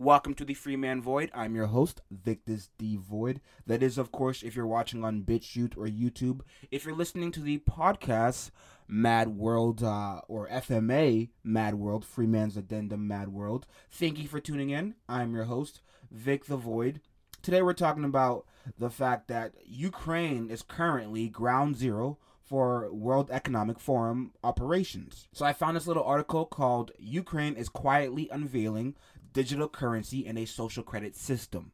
Welcome to the Free Man Void. I'm your host, Victus D Void. That is, of course, if you're watching on BitChute or YouTube. If you're listening to the podcast, Mad World uh, or FMA Mad World, Free Man's Addendum Mad World. Thank you for tuning in. I'm your host, Vic the Void. Today we're talking about the fact that Ukraine is currently ground zero for World Economic Forum operations. So I found this little article called Ukraine is quietly unveiling digital currency and a social credit system.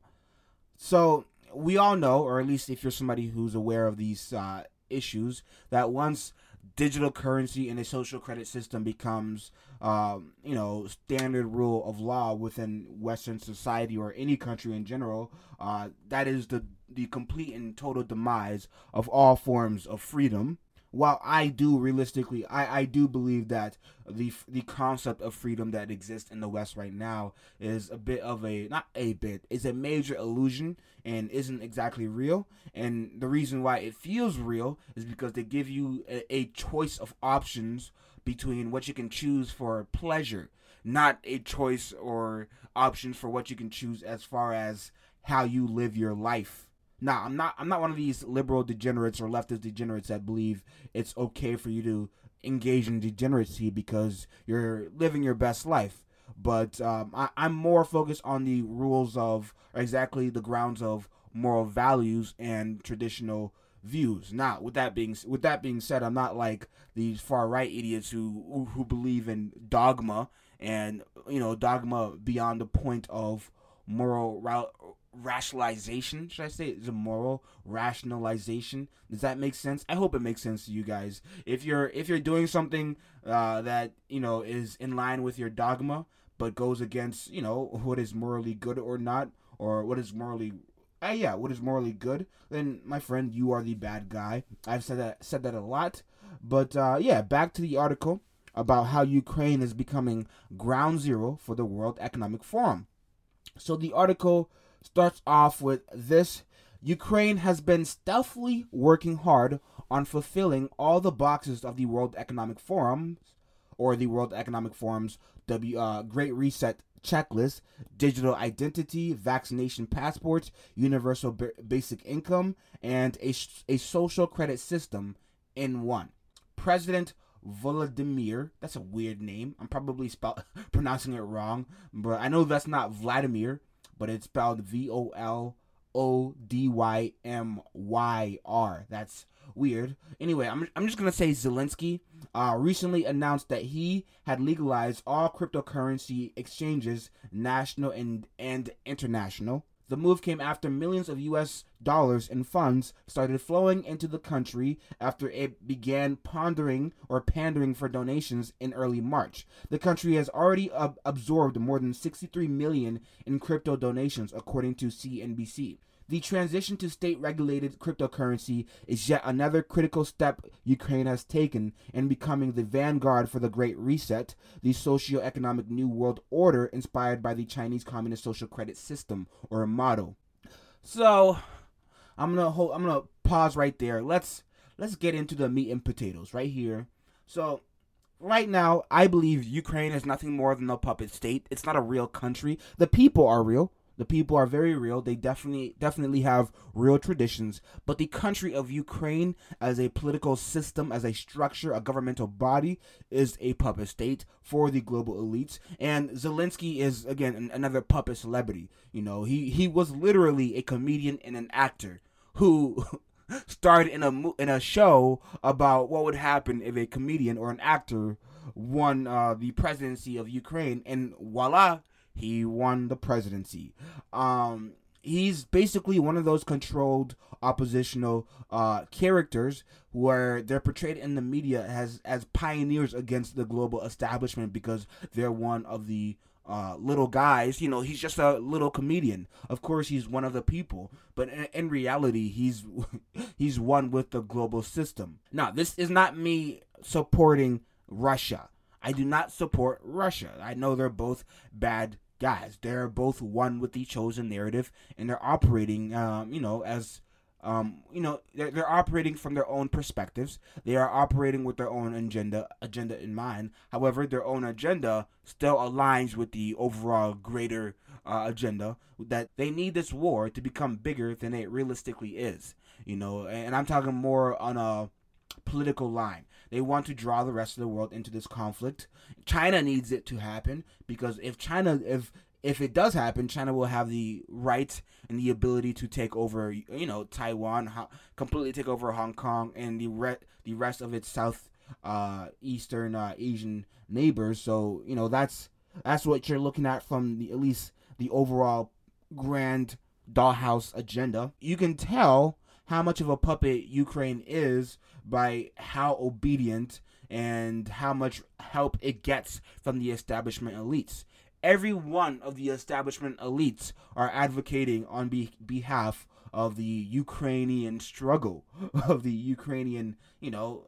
So we all know, or at least if you're somebody who's aware of these uh, issues, that once digital currency and a social credit system becomes, um, you know, standard rule of law within Western society or any country in general, uh, that is the the complete and total demise of all forms of freedom while I do realistically, I, I do believe that the the concept of freedom that exists in the West right now is a bit of a not a bit is a major illusion and isn't exactly real. And the reason why it feels real is because they give you a, a choice of options between what you can choose for pleasure, not a choice or options for what you can choose as far as how you live your life now, I'm not I'm not one of these liberal degenerates or leftist degenerates that believe it's okay for you to engage in degeneracy because you're living your best life. But um, I, I'm more focused on the rules of exactly the grounds of moral values and traditional views. Now, with that being with that being said, I'm not like these far right idiots who who believe in dogma and you know dogma beyond the point of moral rationalization should i say is a moral rationalization. Does that make sense? I hope it makes sense to you guys. If you're if you're doing something uh, that you know is in line with your dogma but goes against you know what is morally good or not or what is morally uh, yeah what is morally good then my friend you are the bad guy. I've said that said that a lot. But uh, yeah back to the article about how ukraine is becoming ground zero for the world economic forum. So the article starts off with this Ukraine has been stealthily working hard on fulfilling all the boxes of the World Economic Forum or the World Economic Forum's W uh, Great Reset checklist, digital identity, vaccination passports, universal b- basic income, and a, a social credit system in one. President Volodymyr, that's a weird name. I'm probably spell- pronouncing it wrong, but I know that's not Vladimir but it's spelled V O L O D Y M Y R. That's weird. Anyway, I'm, I'm just going to say Zelensky uh, recently announced that he had legalized all cryptocurrency exchanges, national and, and international. The move came after millions of US dollars in funds started flowing into the country after it began pondering or pandering for donations in early March. The country has already ab- absorbed more than 63 million in crypto donations according to CNBC. The transition to state regulated cryptocurrency is yet another critical step Ukraine has taken in becoming the vanguard for the Great Reset, the socio-economic new world order inspired by the Chinese Communist Social Credit System or model. So, I'm gonna hold, I'm gonna pause right there. Let's let's get into the meat and potatoes right here. So, right now, I believe Ukraine is nothing more than a puppet state. It's not a real country. The people are real. The people are very real. They definitely definitely have real traditions. But the country of Ukraine as a political system, as a structure, a governmental body, is a puppet state for the global elites. And Zelensky is again another puppet celebrity. You know, he he was literally a comedian and an actor who starred in a in a show about what would happen if a comedian or an actor won uh, the presidency of Ukraine, and voila, he won the presidency. Um, he's basically one of those controlled oppositional uh, characters where they're portrayed in the media as as pioneers against the global establishment because they're one of the uh, little guys. You know, he's just a little comedian. Of course, he's one of the people, but in, in reality, he's he's one with the global system. Now, this is not me supporting Russia. I do not support Russia. I know they're both bad guys. They're both one with the chosen narrative, and they're operating, um, you know, as um, you know, they're, they're operating from their own perspectives. They are operating with their own agenda agenda in mind. However, their own agenda still aligns with the overall greater uh, agenda that they need this war to become bigger than it realistically is. You know, and I'm talking more on a political line. They want to draw the rest of the world into this conflict. China needs it to happen because if China, if if it does happen, China will have the right and the ability to take over, you know, Taiwan, completely take over Hong Kong and the re- the rest of its south uh, eastern uh, Asian neighbors. So you know that's that's what you're looking at from the at least the overall grand dollhouse agenda. You can tell how much of a puppet Ukraine is by how obedient and how much help it gets from the establishment elites. Every one of the establishment elites are advocating on be- behalf of the Ukrainian struggle, of the Ukrainian, you know,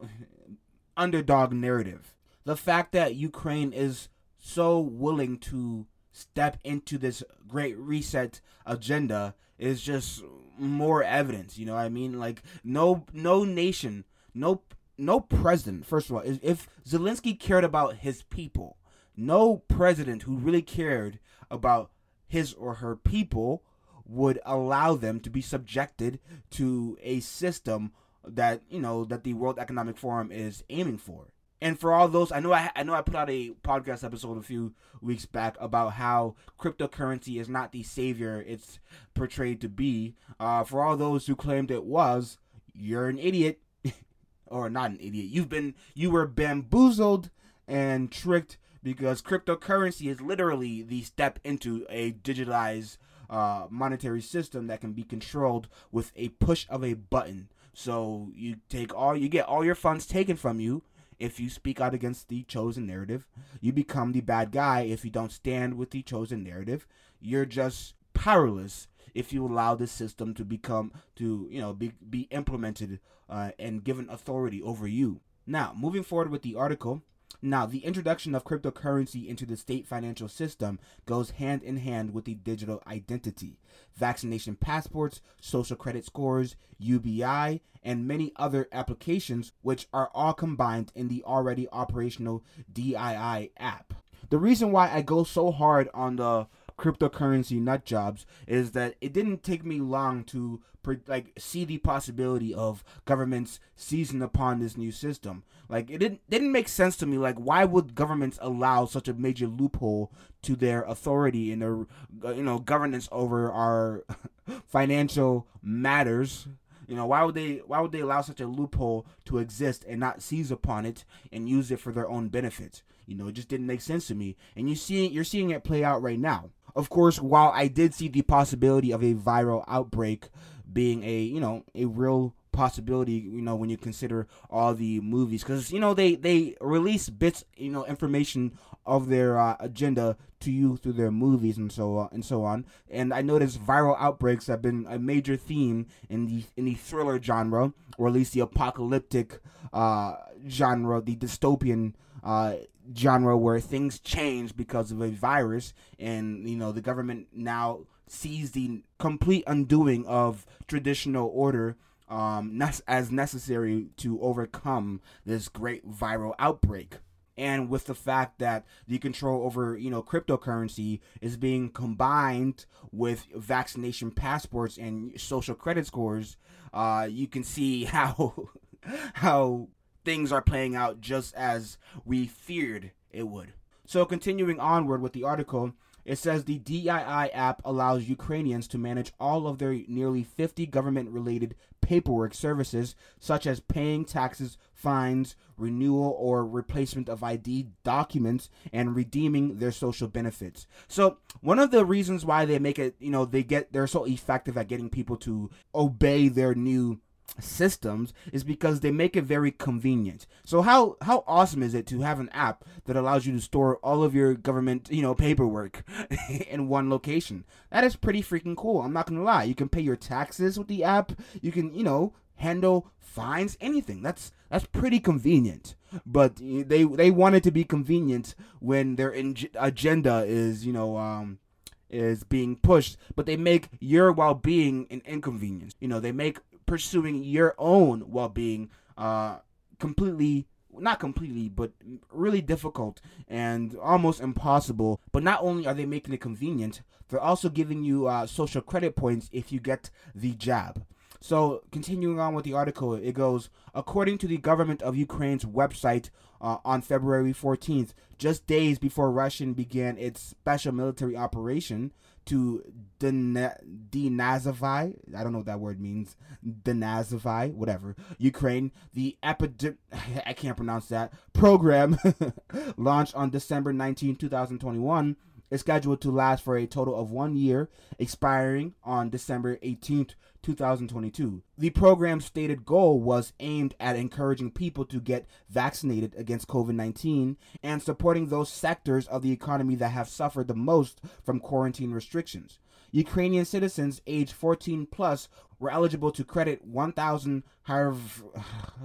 underdog narrative. The fact that Ukraine is so willing to step into this great reset agenda is just more evidence. You know what I mean? Like no no nation, no no president. First of all, if Zelensky cared about his people, no president who really cared about his or her people would allow them to be subjected to a system that you know that the World Economic Forum is aiming for. And for all those, I know I, I know I put out a podcast episode a few weeks back about how cryptocurrency is not the savior it's portrayed to be. Uh, for all those who claimed it was, you're an idiot, or not an idiot. You've been you were bamboozled and tricked because cryptocurrency is literally the step into a digitalized uh, monetary system that can be controlled with a push of a button. So you take all you get all your funds taken from you if you speak out against the chosen narrative. You become the bad guy if you don't stand with the chosen narrative. You're just powerless if you allow this system to become to you know be be implemented uh, and given authority over you. Now, moving forward with the article, now, the introduction of cryptocurrency into the state financial system goes hand in hand with the digital identity. Vaccination passports, social credit scores, UBI, and many other applications, which are all combined in the already operational DII app. The reason why I go so hard on the cryptocurrency nut jobs is that it didn't take me long to like see the possibility of governments seizing upon this new system. Like it didn't didn't make sense to me. Like why would governments allow such a major loophole to their authority and their uh, you know governance over our financial matters? You know why would they why would they allow such a loophole to exist and not seize upon it and use it for their own benefit? You know it just didn't make sense to me. And you see you're seeing it play out right now. Of course, while I did see the possibility of a viral outbreak being a you know a real possibility you know when you consider all the movies because you know they they release bits you know information of their uh, agenda to you through their movies and so on and so on and i noticed viral outbreaks have been a major theme in the in the thriller genre or at least the apocalyptic uh, genre the dystopian uh, genre where things change because of a virus and you know the government now sees the complete undoing of traditional order um, as necessary to overcome this great viral outbreak. And with the fact that the control over, you know, cryptocurrency is being combined with vaccination passports and social credit scores, uh, you can see how how things are playing out just as we feared it would. So continuing onward with the article, it says the DII app allows Ukrainians to manage all of their nearly 50 government related paperwork services, such as paying taxes, fines, renewal or replacement of ID documents, and redeeming their social benefits. So, one of the reasons why they make it, you know, they get, they're so effective at getting people to obey their new systems is because they make it very convenient. So how how awesome is it to have an app that allows you to store all of your government, you know, paperwork in one location? That is pretty freaking cool. I'm not going to lie. You can pay your taxes with the app. You can, you know, handle fines, anything. That's that's pretty convenient. But they they want it to be convenient when their in- agenda is, you know, um is being pushed, but they make your well-being an inconvenience. You know, they make pursuing your own well-being uh, completely not completely, but really difficult and almost impossible. But not only are they making it convenient, they're also giving you uh, social credit points if you get the jab. So, continuing on with the article, it goes According to the government of Ukraine's website uh, on February 14th, just days before Russian began its special military operation to denazify, I don't know what that word means, denazify, whatever, Ukraine, the epidemic, I can't pronounce that, program launched on December 19, 2021 is scheduled to last for a total of one year, expiring on December 18th, 2022. The program's stated goal was aimed at encouraging people to get vaccinated against COVID 19 and supporting those sectors of the economy that have suffered the most from quarantine restrictions. Ukrainian citizens age 14 plus were eligible to credit 1,000 harv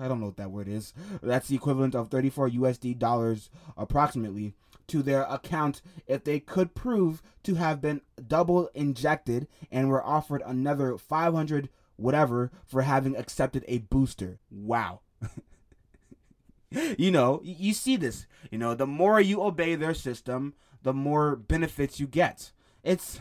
I don't know what that word is. That's the equivalent of 34 USD dollars approximately to their account if they could prove to have been double injected and were offered another 500 whatever for having accepted a booster. Wow. you know, you see this. You know, the more you obey their system, the more benefits you get. It's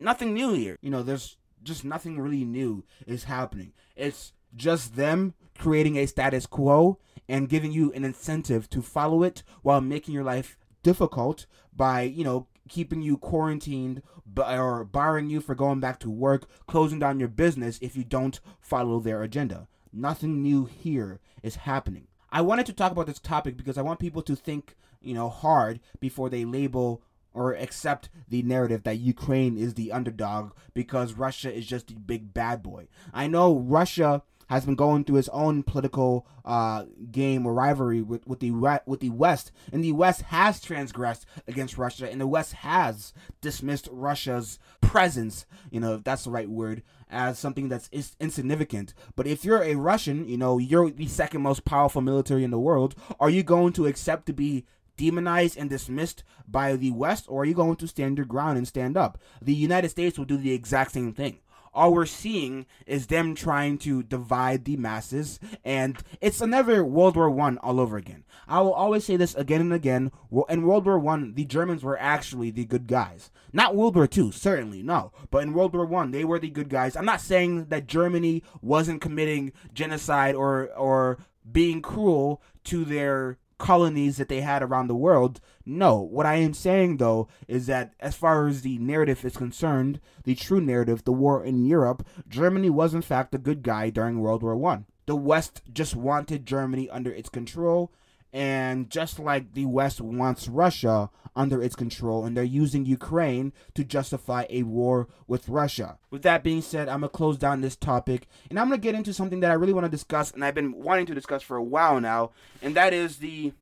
nothing new here. You know, there's just nothing really new is happening. It's just them creating a status quo and giving you an incentive to follow it while making your life difficult by, you know, keeping you quarantined or barring you for going back to work, closing down your business if you don't follow their agenda. Nothing new here is happening. I wanted to talk about this topic because I want people to think, you know, hard before they label or accept the narrative that Ukraine is the underdog because Russia is just the big bad boy. I know Russia has been going through its own political uh, game or rivalry with, with the with the West, and the West has transgressed against Russia, and the West has dismissed Russia's presence, you know, if that's the right word, as something that's is insignificant. But if you're a Russian, you know, you're the second most powerful military in the world. Are you going to accept to be demonized and dismissed by the West, or are you going to stand your ground and stand up? The United States will do the exact same thing all we're seeing is them trying to divide the masses, and it's another World War One all over again. I will always say this again and again. In World War One, the Germans were actually the good guys. Not World War Two, certainly no, but in World War One, they were the good guys. I'm not saying that Germany wasn't committing genocide or or being cruel to their colonies that they had around the world. No, what I am saying though is that as far as the narrative is concerned, the true narrative, the war in Europe, Germany was in fact a good guy during World War 1. The West just wanted Germany under its control and just like the West wants Russia under its control, and they're using Ukraine to justify a war with Russia. With that being said, I'm gonna close down this topic, and I'm gonna get into something that I really want to discuss, and I've been wanting to discuss for a while now, and that is the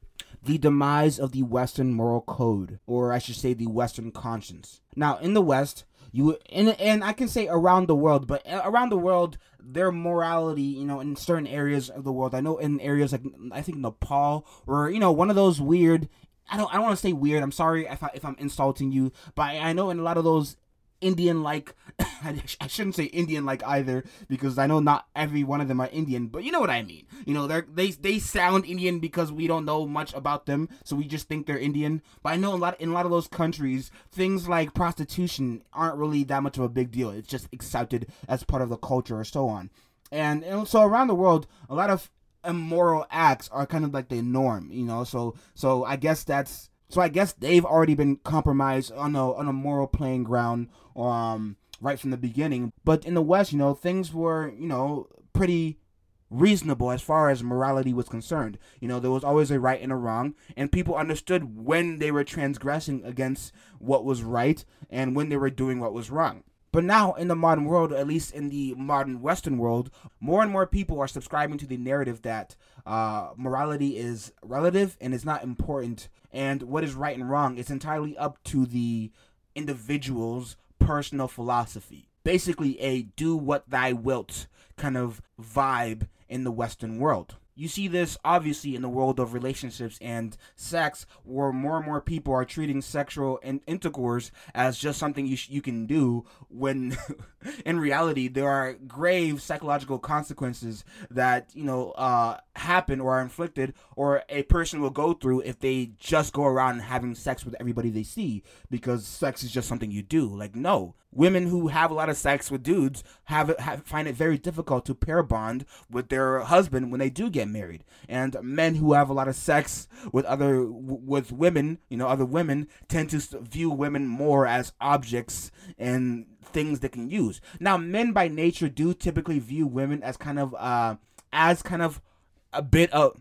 the demise of the Western moral code, or I should say, the Western conscience. Now, in the West, you and and I can say around the world, but uh, around the world, their morality, you know, in certain areas of the world. I know in areas like I think Nepal, or you know, one of those weird. I don't. I don't want to say weird. I'm sorry if I, if I'm insulting you, but I, I know in a lot of those Indian like. I shouldn't say Indian like either because I know not every one of them are Indian, but you know what I mean. You know, they they they sound Indian because we don't know much about them, so we just think they're Indian. But I know a lot in a lot of those countries, things like prostitution aren't really that much of a big deal. It's just accepted as part of the culture or so on. And, and so around the world, a lot of immoral acts are kind of like the norm, you know. So so I guess that's so I guess they've already been compromised on a on a moral playing ground um right from the beginning. But in the West, you know, things were, you know, pretty reasonable as far as morality was concerned. You know, there was always a right and a wrong, and people understood when they were transgressing against what was right and when they were doing what was wrong. But now, in the modern world, at least in the modern Western world, more and more people are subscribing to the narrative that uh, morality is relative and is not important, and what is right and wrong is entirely up to the individual's personal philosophy. Basically, a do what thou wilt kind of vibe in the Western world. You see this obviously in the world of relationships and sex, where more and more people are treating sexual in- intercourse as just something you sh- you can do. When in reality, there are grave psychological consequences that you know uh, happen or are inflicted, or a person will go through if they just go around having sex with everybody they see because sex is just something you do. Like no, women who have a lot of sex with dudes have, have find it very difficult to pair bond with their husband when they do get married. And men who have a lot of sex with other with women you know other women tend to view women more as objects and things they can use. Now men by nature do typically view women as kind of uh as kind of a bit of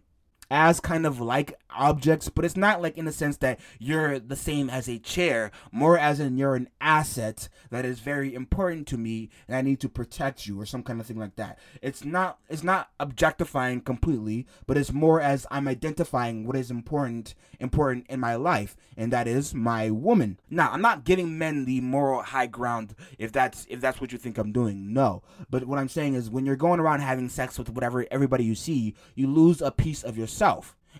as kind of like objects, but it's not like in the sense that you're the same as a chair, more as in you're an asset that is very important to me and I need to protect you or some kind of thing like that. It's not it's not objectifying completely, but it's more as I'm identifying what is important important in my life, and that is my woman. Now, I'm not giving men the moral high ground if that's if that's what you think I'm doing. No. But what I'm saying is when you're going around having sex with whatever everybody you see, you lose a piece of yourself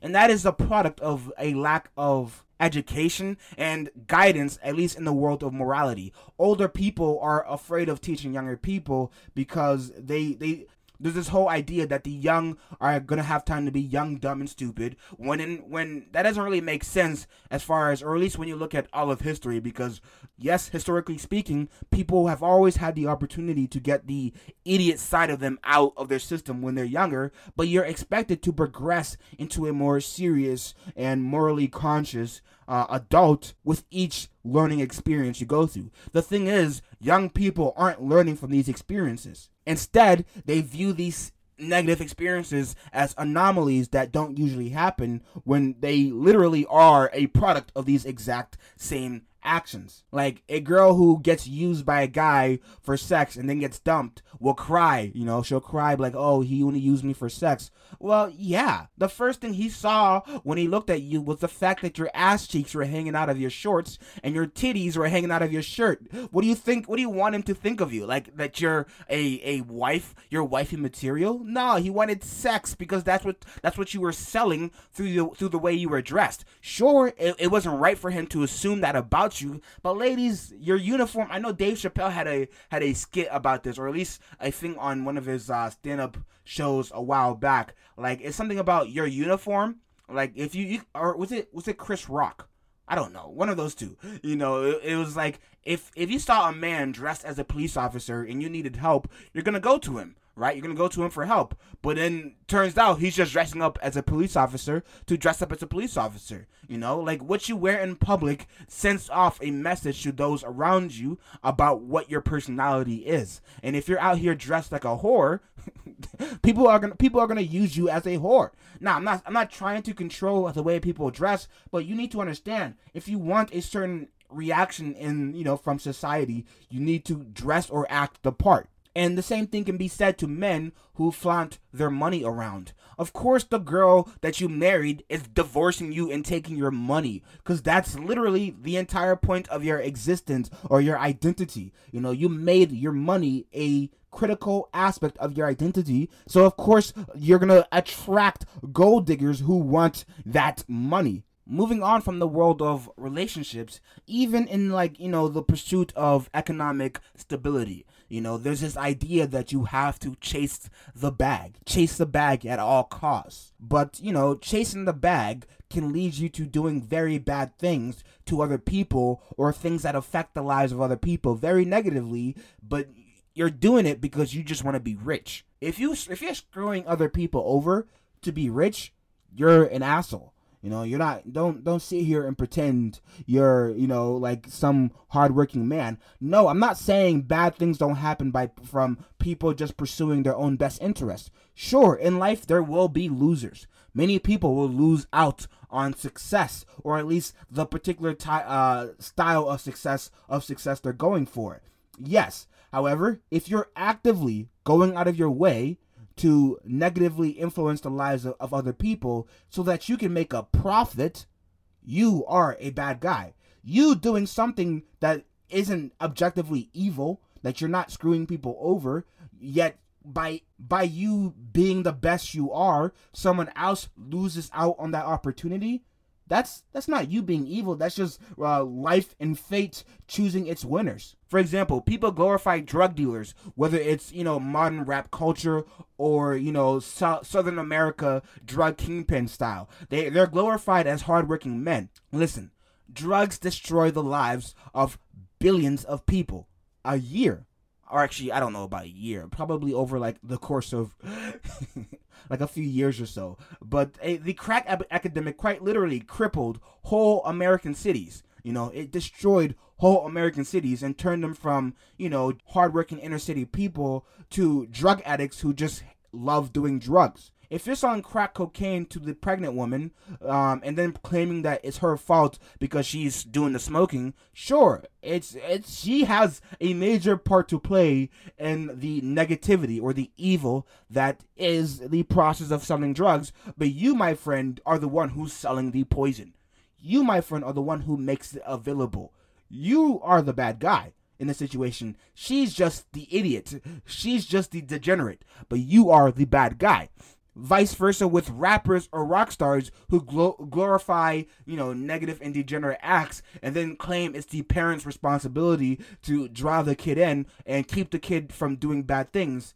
And that is a product of a lack of education and guidance, at least in the world of morality. Older people are afraid of teaching younger people because they they there's this whole idea that the young are gonna have time to be young, dumb, and stupid. When in, when that doesn't really make sense as far as, or at least when you look at all of history, because yes, historically speaking, people have always had the opportunity to get the idiot side of them out of their system when they're younger, but you're expected to progress into a more serious and morally conscious uh, adult with each learning experience you go through. The thing is, young people aren't learning from these experiences. Instead, they view these negative experiences as anomalies that don't usually happen when they literally are a product of these exact same actions. Like a girl who gets used by a guy for sex and then gets dumped will cry, you know, she'll cry like, "Oh, he only used me for sex." Well, yeah. The first thing he saw when he looked at you was the fact that your ass cheeks were hanging out of your shorts and your titties were hanging out of your shirt. What do you think? What do you want him to think of you? Like that you're a a wife, you're wifey material? No, he wanted sex because that's what that's what you were selling through the through the way you were dressed. Sure, it, it wasn't right for him to assume that about you, but ladies, your uniform. I know Dave Chappelle had a had a skit about this, or at least I think on one of his uh, stand up shows a while back. Like it's something about your uniform. Like if you, you or was it was it Chris Rock? I don't know, one of those two. You know, it, it, was like if if you saw a man dressed as a police officer and you needed help, you're gonna go to him right? You're gonna go to him for help. But then turns out he's just dressing up as a police officer to dress up as a police officer. You know, like what you wear in public sends off a message to those around you about what your personality is. And if you're out here dressed like a whore, people are gonna people are gonna use you as a whore. Now I'm not I'm not trying to control the way people dress, but you need to understand if you want a certain reaction in you know from society, you need to dress or act the part. And the same thing can be said to men who flaunt their money around. Of course, the girl that you married is divorcing you and taking your money because that's literally the entire point of your existence or your identity. You know, you made your money a critical aspect of your identity. So, of course, you're going to attract gold diggers who want that money moving on from the world of relationships, even in like, you know, the pursuit of economic stability. You know, there's this idea that you have to chase the bag, chase the bag at all costs. But, you know, chasing the bag can lead you to doing very bad things to other people or things that affect the lives of other people very negatively, but you're doing it because you just want to be rich. If you if you're screwing other people over to be rich, you're an asshole. You know, you're not don't don't sit here and pretend you're, you know, like some hardworking man. No, I'm not saying bad things don't happen by from people just pursuing their own best interest. Sure, in life there will be losers. Many people will lose out on success or at least the particular ty- uh, style of success of success they're going for. Yes. However, if you're actively going out of your way to negatively influence the lives of, of other people so that you can make a profit, you are a bad guy. You doing something that isn't objectively evil, that you're not screwing people over, yet by by you being the best you are, someone else loses out on that opportunity. That's that's not you being evil. That's just uh, life and fate choosing its winners. For example, people glorify drug dealers, whether it's you know modern rap culture or you know so- Southern America drug kingpin style. They they're glorified as hardworking men. Listen, drugs destroy the lives of billions of people a year or actually I don't know about a year, probably over like the course of like a few years or so. But a, the crack ep- epidemic quite literally crippled whole American cities. You know, it destroyed whole American cities and turned them from you know hardworking inner city people to drug addicts who just love doing drugs if you're selling crack cocaine to the pregnant woman um, and then claiming that it's her fault because she's doing the smoking, sure, it's it's she has a major part to play in the negativity or the evil that is the process of selling drugs. But you, my friend, are the one who's selling the poison. You, my friend, are the one who makes it available. You are the bad guy in the situation. She's just the idiot. She's just the degenerate. But you are the bad guy vice versa with rappers or rock stars who glorify you know negative and degenerate acts and then claim it's the parents responsibility to draw the kid in and keep the kid from doing bad things.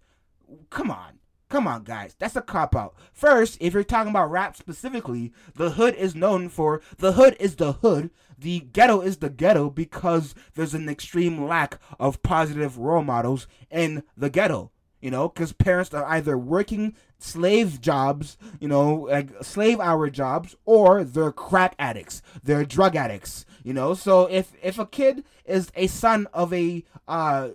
Come on. Come on guys. That's a cop out. First if you're talking about rap specifically the hood is known for the hood is the hood. The ghetto is the ghetto because there's an extreme lack of positive role models in the ghetto you know, because parents are either working slave jobs, you know, like slave hour jobs, or they're crack addicts, they're drug addicts, you know. So if if a kid is a son of a uh,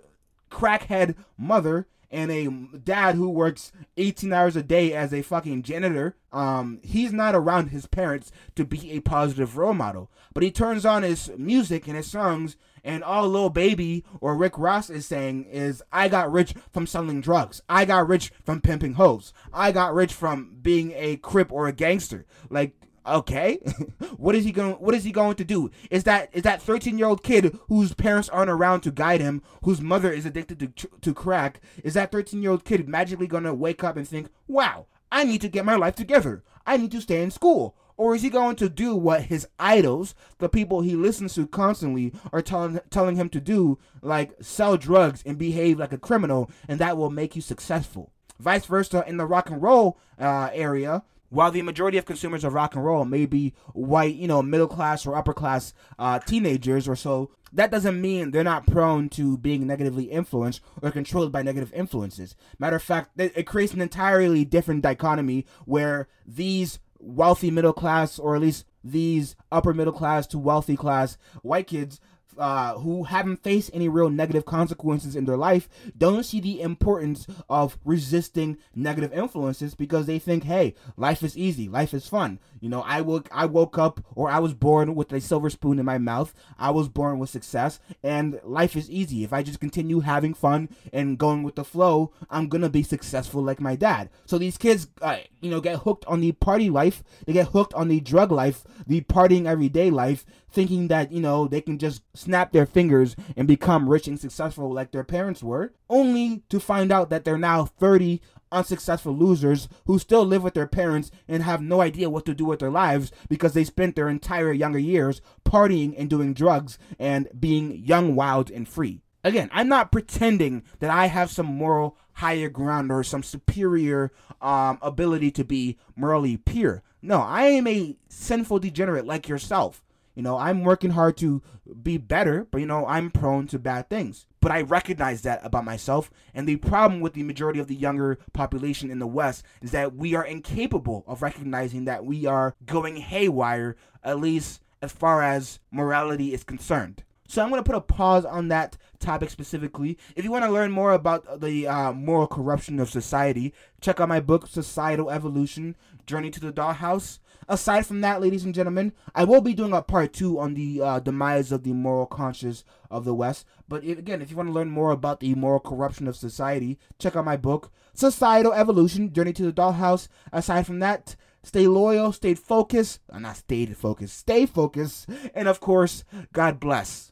crackhead mother and a dad who works 18 hours a day as a fucking janitor, um, he's not around his parents to be a positive role model. But he turns on his music and his songs and all Lil Baby or Rick Ross is saying is, I got rich from selling drugs. I got rich from pimping hoes. I got rich from being a crip or a gangster. Like, okay, what is he going? What is he going to do? Is that is that 13 year old kid whose parents aren't around to guide him, whose mother is addicted to to crack? Is that 13 year old kid magically going to wake up and think, wow, I need to get my life together. I need to stay in school. Or is he going to do what his idols, the people he listens to constantly, are telling telling him to do, like sell drugs and behave like a criminal, and that will make you successful? Vice versa, in the rock and roll uh, area, while the majority of consumers of rock and roll may be white, you know, middle class or upper class uh, teenagers or so, that doesn't mean they're not prone to being negatively influenced or controlled by negative influences. Matter of fact, it creates an entirely different dichotomy where these wealthy middle class, or at least these upper middle class to wealthy class white kids uh, who haven't faced any real negative consequences in their life don't see the importance of resisting negative influences because they think, hey, life is easy, life is fun. You know, I woke I woke up or I was born with a silver spoon in my mouth. I was born with success, and life is easy. If I just continue having fun and going with the flow, I'm gonna be successful like my dad. So these kids, uh, you know, get hooked on the party life. They get hooked on the drug life, the partying everyday life, thinking that you know they can just snap their fingers and become rich and successful like their parents were, only to find out that they're now 30 unsuccessful losers who still live with their parents and have no idea what to do with their lives because they spent their entire younger years partying and doing drugs and being young, wild, and free. Again, I'm not pretending that I have some moral higher ground or some superior um, ability to be morally pure. No, I am a sinful degenerate like yourself. You know, I'm working hard to be better, but you know, I'm prone to bad things. But I recognize that about myself. And the problem with the majority of the younger population in the West is that we are incapable of recognizing that we are going haywire, at least as far as morality is concerned. So I'm going to put a pause on that topic specifically. If you want to learn more about the uh, moral corruption of society, check out my book, Societal Evolution Journey to the Dollhouse aside from that, ladies and gentlemen, I will be doing a part two on the uh, demise of the moral conscience of the West. But again, if you want to learn more about the moral corruption of society, check out my book, Societal Evolution Journey to the Dollhouse. Aside from that, stay loyal, stay focused. Uh, not stay focused, stay focused. And of course, God bless.